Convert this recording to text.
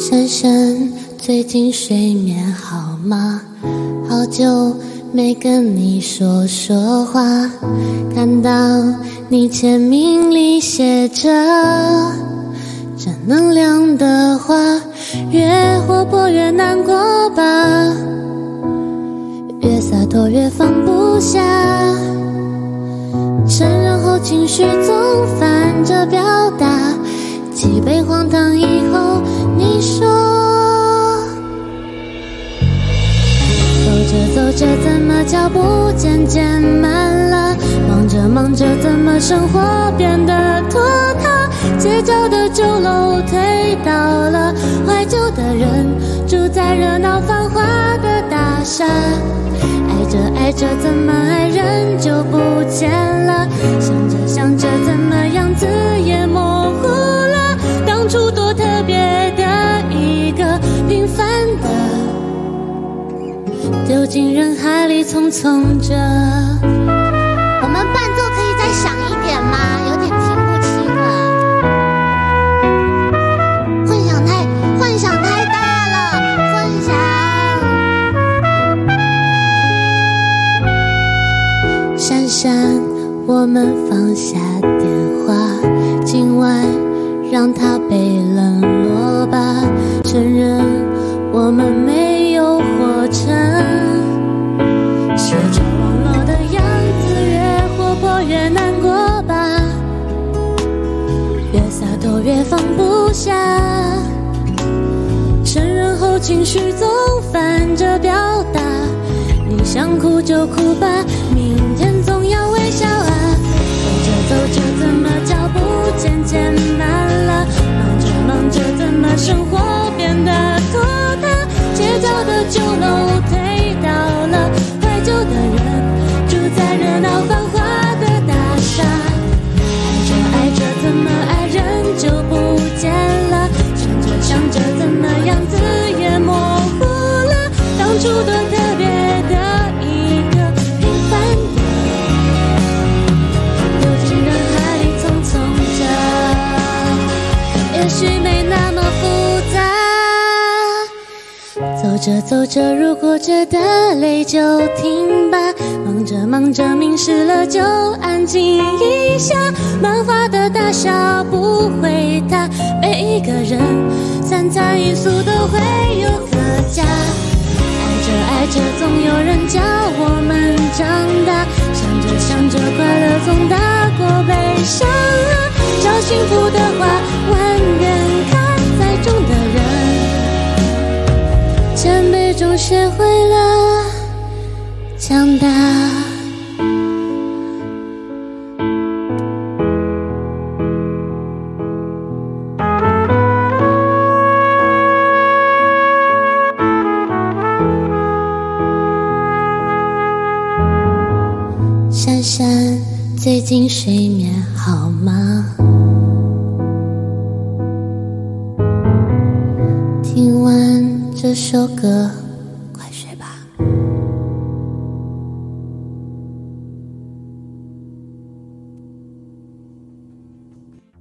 珊珊，最近睡眠好吗？好久没跟你说说话，看到你签名里写着正能量的话，越活泼越难过吧，越洒脱越放不下，承认后情绪总反着表达，几杯荒唐以后，你说。走着走着，怎么脚步渐渐慢了？忙着忙着，怎么生活变得拖沓？街角的酒楼推倒了，怀旧的人住在热闹繁华的大厦。爱着爱着，怎么爱人就不见了？想着想着，怎么样子也模糊了？当初多特进人海里，匆匆着。我们伴奏可以再响一点吗？有点听不清了。混响太混响太大了，混响。珊珊，我们放下电话，今晚让它被冷落吧。承认我们没有活成，也放不下。成人后情绪总反着表达，你想哭就哭吧，明当初多特别的一个平凡的，丢进人海里匆匆着，也许没那么复杂。走着走着，如果觉得累就停吧。忙着忙着，迷失了就安静一下。漫画的大小不回答，每一个人三餐一宿学会了强大。珊珊，最近睡眠好吗？听完这首歌。